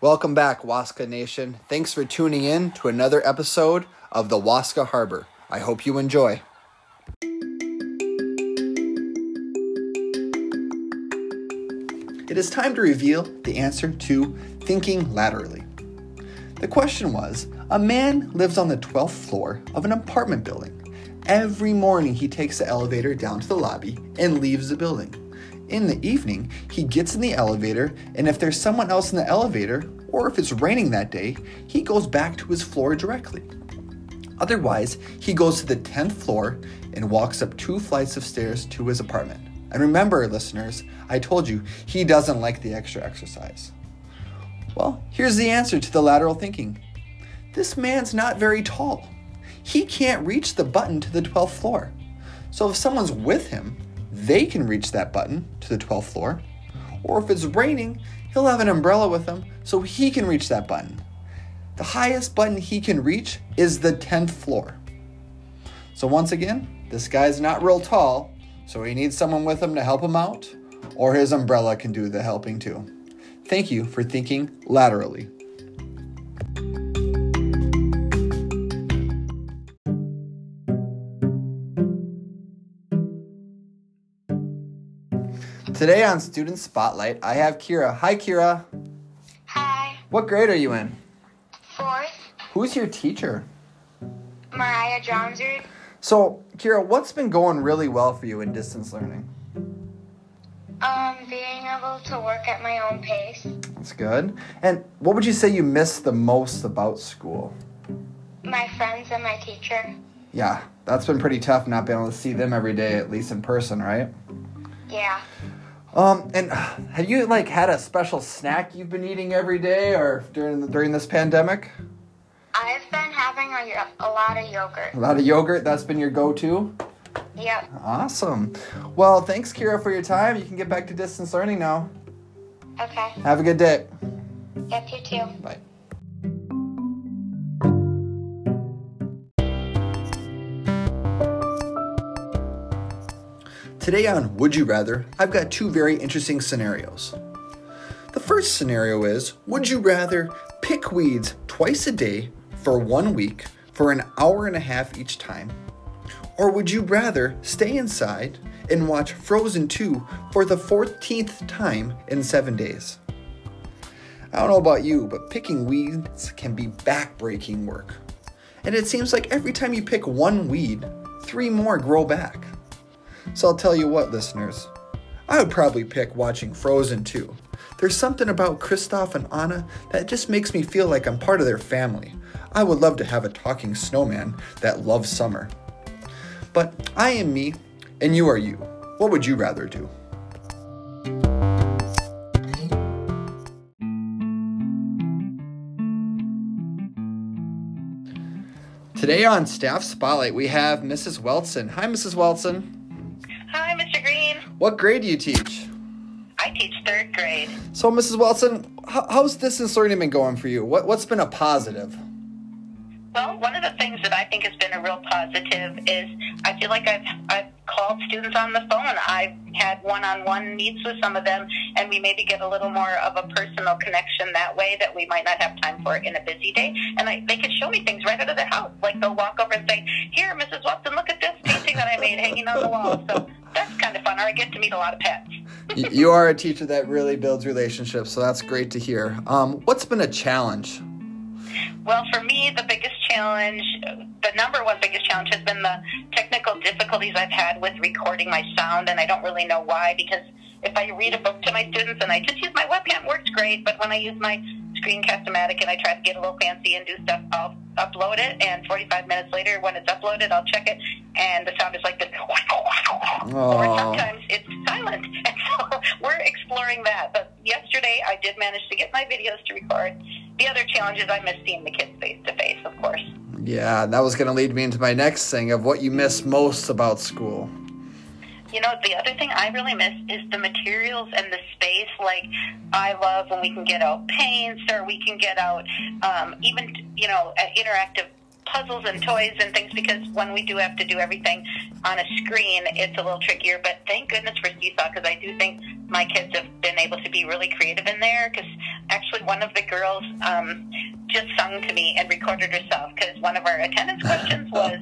Welcome back, Waska Nation. Thanks for tuning in to another episode of the Waska Harbor. I hope you enjoy. It is time to reveal the answer to thinking laterally. The question was A man lives on the 12th floor of an apartment building. Every morning, he takes the elevator down to the lobby and leaves the building. In the evening, he gets in the elevator, and if there's someone else in the elevator, or if it's raining that day, he goes back to his floor directly. Otherwise, he goes to the 10th floor and walks up two flights of stairs to his apartment. And remember, listeners, I told you he doesn't like the extra exercise. Well, here's the answer to the lateral thinking this man's not very tall. He can't reach the button to the 12th floor. So if someone's with him, they can reach that button to the 12th floor. Or if it's raining, he'll have an umbrella with him so he can reach that button. The highest button he can reach is the 10th floor. So once again, this guy's not real tall, so he needs someone with him to help him out, or his umbrella can do the helping too. Thank you for thinking laterally. Today on Student Spotlight, I have Kira. Hi, Kira. Hi, What grade are you in? fourth, Who's your teacher? Mariah Johnsrud. So, Kira, what's been going really well for you in distance learning? Um, being able to work at my own pace. That's good. And what would you say you miss the most about school? My friends and my teacher. Yeah, that's been pretty tough not being able to see them every day, at least in person, right? Yeah. Um, and have you like had a special snack you've been eating every day or during the, during this pandemic? I've been having a, a lot of yogurt. A lot of yogurt. That's been your go-to. Yep. Awesome. Well, thanks, Kira, for your time. You can get back to distance learning now. Okay. Have a good day. Yep, you too. Bye. Today on Would You Rather, I've got two very interesting scenarios. The first scenario is Would you rather pick weeds twice a day for one week for an hour and a half each time? Or would you rather stay inside and watch Frozen 2 for the 14th time in seven days? I don't know about you, but picking weeds can be backbreaking work. And it seems like every time you pick one weed, three more grow back. So I'll tell you what, listeners, I would probably pick watching Frozen 2. There's something about Kristoff and Anna that just makes me feel like I'm part of their family. I would love to have a talking snowman that loves summer. But I am me, and you are you. What would you rather do? Today on Staff Spotlight, we have Mrs. Weltson. Hi, Mrs. Weltson. Hi, Mr. Green. What grade do you teach? I teach third grade. So, Mrs. Wilson, how, how's distance learning been going for you? What, what's been a positive? Well, one of the things that I think has been a real positive is I feel like I've I've called students on the phone. I've had one-on-one meets with some of them, and we maybe get a little more of a personal connection that way that we might not have time for in a busy day. And I, they can show me things right out of their house. Like they'll walk over and say, "Here, Mrs. Watson, look at this painting that I made hanging on the wall." So I get to meet a lot of pets. You are a teacher that really builds relationships, so that's great to hear. Um, what's been a challenge? Well, for me, the biggest challenge, the number one biggest challenge has been the technical difficulties I've had with recording my sound, and I don't really know why because if I read a book to my students and I just use my webcam, it works great, but when I use my Screencast-O-Matic and I try to get a little fancy and do stuff, I'll upload it, and 45 minutes later, when it's uploaded, I'll check it, and the sound is like this. Or sometimes it's silent, and so we're exploring that. But yesterday, I did manage to get my videos to record. The other challenge is I miss seeing the kids face to face, of course. Yeah, that was going to lead me into my next thing of what you miss most about school. You know, the other thing I really miss is the materials and the space. Like, I love when we can get out paints or we can get out um, even, you know, uh, interactive puzzles and toys and things because when we do have to do everything on a screen, it's a little trickier. But thank goodness for Seesaw because I do think my kids have been able to be really creative in there. Because actually, one of the girls um, just sung to me and recorded herself because one of our attendance questions was,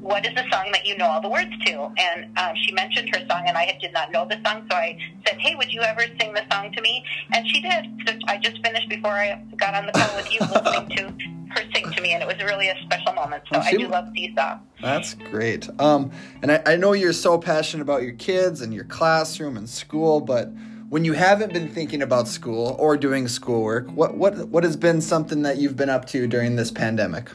"What is the song that you know all the words to?" And um, she mentioned her song, and I did not know the song, so I said, "Hey, would you ever sing the song to me?" And she did. So I just finished before I got on the call with you, listening to her sing to me, and it was really a special moment. So I do love Seesaw. That's great. Um, and I, I know you're so passionate about your kids and your classroom and school, but when you haven't been thinking about school or doing schoolwork, what what what has been something that you've been up to during this pandemic?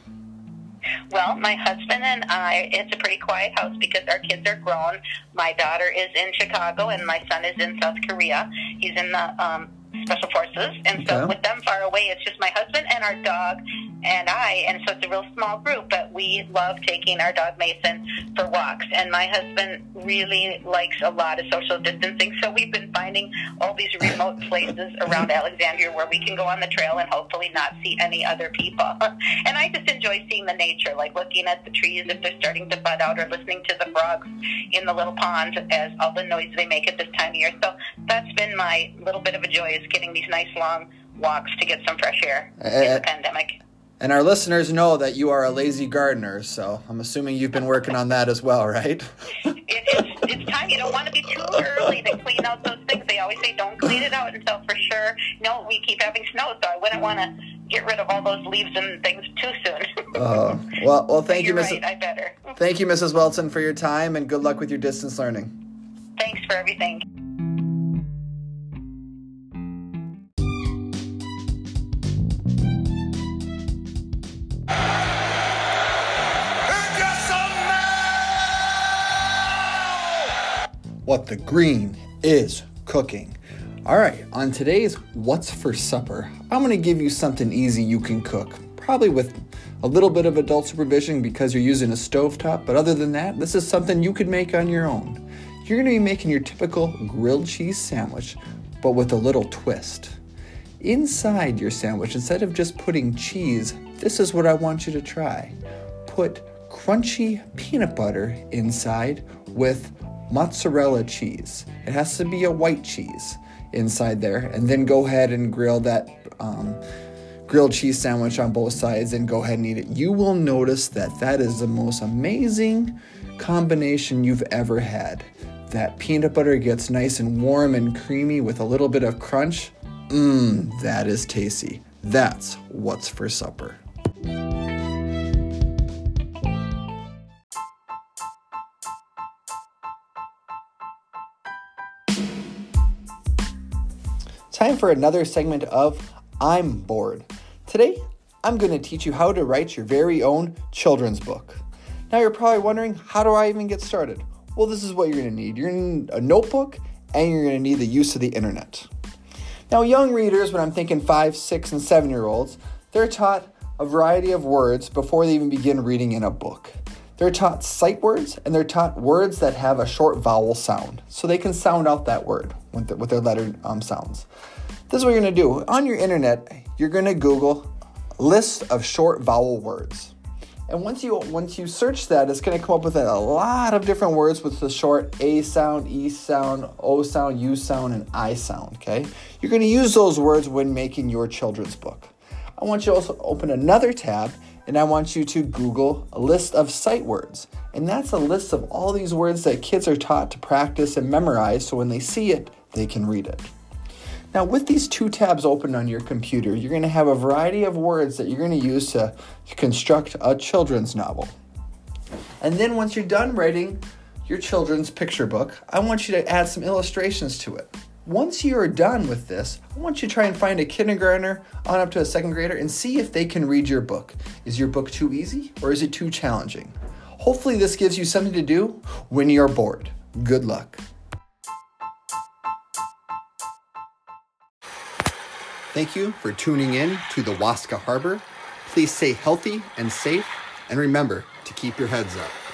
Well, my husband and I, it's a pretty quiet house because our kids are grown. My daughter is in Chicago and my son is in South Korea. He's in the um, Special Forces. And so Okay. with them far away, it's just my husband and our dog and I. And so it's a real small group, but we love taking our dog Mason for walks. And my husband really likes a lot of social distancing. So we've been finding all these remote places around Alexandria where we can go on the trail and hopefully not see any other people. And I just enjoy seeing the nature, like looking at the trees if they're starting to bud out or listening to the frogs in the little pond as all the noise they make at this time of year. So that's been my little bit of a joy is getting these nice long walks to get some fresh air in the pandemic. And our listeners know that you are a lazy gardener, so I'm assuming you've been working on that as well, right? It, it's, it's time. You don't want to be too early to clean out those things. They always say don't clean it out until for sure. No, we keep having snow, so I wouldn't want to get rid of all those leaves and things too soon. Uh, well, well, thank you, Mrs. right. I better. Thank you, Mrs. Welton, for your time, and good luck with your distance learning. Thanks for everything. What the green is cooking. All right, on today's What's for Supper, I'm going to give you something easy you can cook, probably with a little bit of adult supervision because you're using a stovetop, but other than that, this is something you could make on your own. You're going to be making your typical grilled cheese sandwich, but with a little twist. Inside your sandwich, instead of just putting cheese, this is what I want you to try. Put crunchy peanut butter inside with mozzarella cheese. It has to be a white cheese inside there, and then go ahead and grill that um, grilled cheese sandwich on both sides and go ahead and eat it. You will notice that that is the most amazing combination you've ever had. That peanut butter gets nice and warm and creamy with a little bit of crunch. Mmm, that is tasty. That's what's for supper. Time for another segment of I'm Bored. Today, I'm going to teach you how to write your very own children's book. Now, you're probably wondering, how do I even get started? Well, this is what you're going to need you're going to need a notebook and you're going to need the use of the internet. Now, young readers, when I'm thinking five, six, and seven year olds, they're taught a variety of words before they even begin reading in a book. They're taught sight words and they're taught words that have a short vowel sound so they can sound out that word with, the, with their letter um, sounds. This is what you're to do. On your internet, you're to Google list of short vowel words. And once you once you search that, it's to come up with a lot of different words with the short A sound, E sound, O sound, U sound, and I sound. Okay, you're to use those words when making your children's book. I want you to also open another tab, and I want you to Google a list of sight words, and that's a list of all these words that kids are taught to practice and memorize, so when they see it, they can read it. Now, with these two tabs open on your computer, you're going to have a variety of words that you're going to use to construct a children's novel. And then, once you're done writing your children's picture book, I want you to add some illustrations to it. Once you are done with this, I want you to try and find a kindergartner on up to a second grader and see if they can read your book. Is your book too easy or is it too challenging? Hopefully, this gives you something to do when you're bored. Good luck. Thank you for tuning in to the Waska Harbor. Please stay healthy and safe, and remember to keep your heads up.